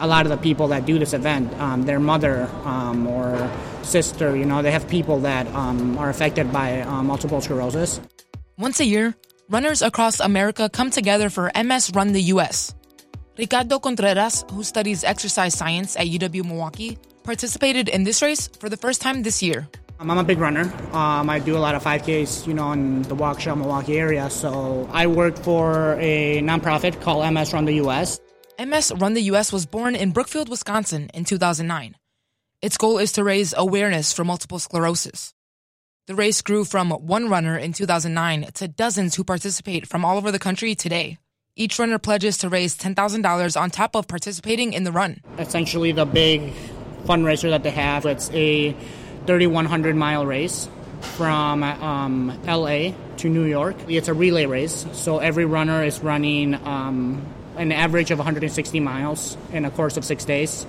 A lot of the people that do this event, um, their mother um, or sister, you know, they have people that um, are affected by uh, multiple sclerosis. Once a year, runners across America come together for MS Run the US. Ricardo Contreras, who studies exercise science at UW Milwaukee, participated in this race for the first time this year. Um, I'm a big runner. Um, I do a lot of 5Ks, you know, in the Waukesha, Milwaukee area. So I work for a nonprofit called MS Run the US. MS Run the US was born in Brookfield, Wisconsin in 2009. Its goal is to raise awareness for multiple sclerosis. The race grew from one runner in 2009 to dozens who participate from all over the country today. Each runner pledges to raise $10,000 on top of participating in the run. Essentially, the big fundraiser that they have, it's a 3,100 mile race from um, LA to New York. It's a relay race, so every runner is running um, an average of 160 miles in a course of six days,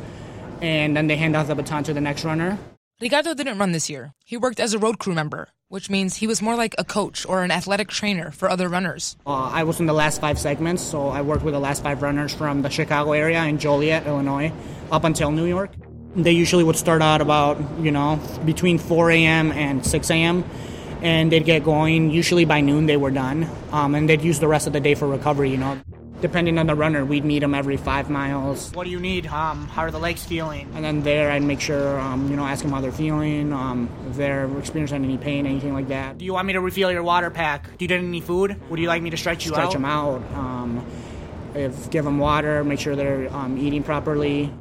and then they hand off the baton to the next runner. Ricardo didn't run this year. He worked as a road crew member, which means he was more like a coach or an athletic trainer for other runners. Uh, I was in the last five segments, so I worked with the last five runners from the Chicago area and Joliet, Illinois, up until New York. They usually would start out about, you know, between 4 a.m. and 6 a.m. And they'd get going. Usually by noon they were done. Um, and they'd use the rest of the day for recovery, you know. Depending on the runner, we'd meet them every five miles. What do you need? Um, how are the legs feeling? And then there, I'd make sure, um, you know, ask them how they're feeling, um, if they're experiencing any pain, anything like that. Do you want me to refill your water pack? Do you need any food? Would you like me to stretch you Stretch out? Stretch them out. Um, if give them water, make sure they're um, eating properly.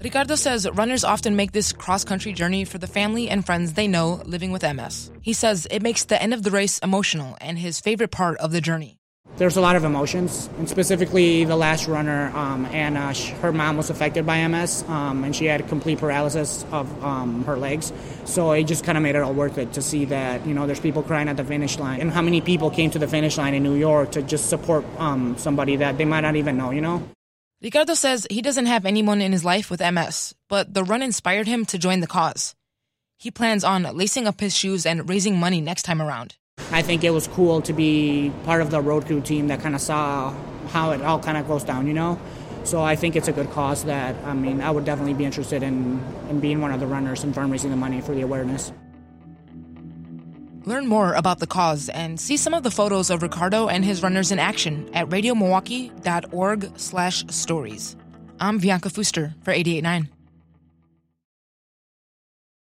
Ricardo says runners often make this cross country journey for the family and friends they know living with MS. He says it makes the end of the race emotional and his favorite part of the journey. There's a lot of emotions, and specifically the last runner, um, Anna. sh- Her mom was affected by MS, um, and she had complete paralysis of um, her legs. So it just kind of made it all worth it to see that you know there's people crying at the finish line, and how many people came to the finish line in New York to just support um, somebody that they might not even know. You know. Ricardo says he doesn't have anyone in his life with MS, but the run inspired him to join the cause. He plans on lacing up his shoes and raising money next time around. I think it was cool to be part of the road crew team that kind of saw how it all kind of goes down, you know. So I think it's a good cause that I mean I would definitely be interested in, in being one of the runners and fundraising the money for the awareness. Learn more about the cause and see some of the photos of Ricardo and his runners in action at radiomilwaukee.org slash stories. I'm Bianca Fuster for 889.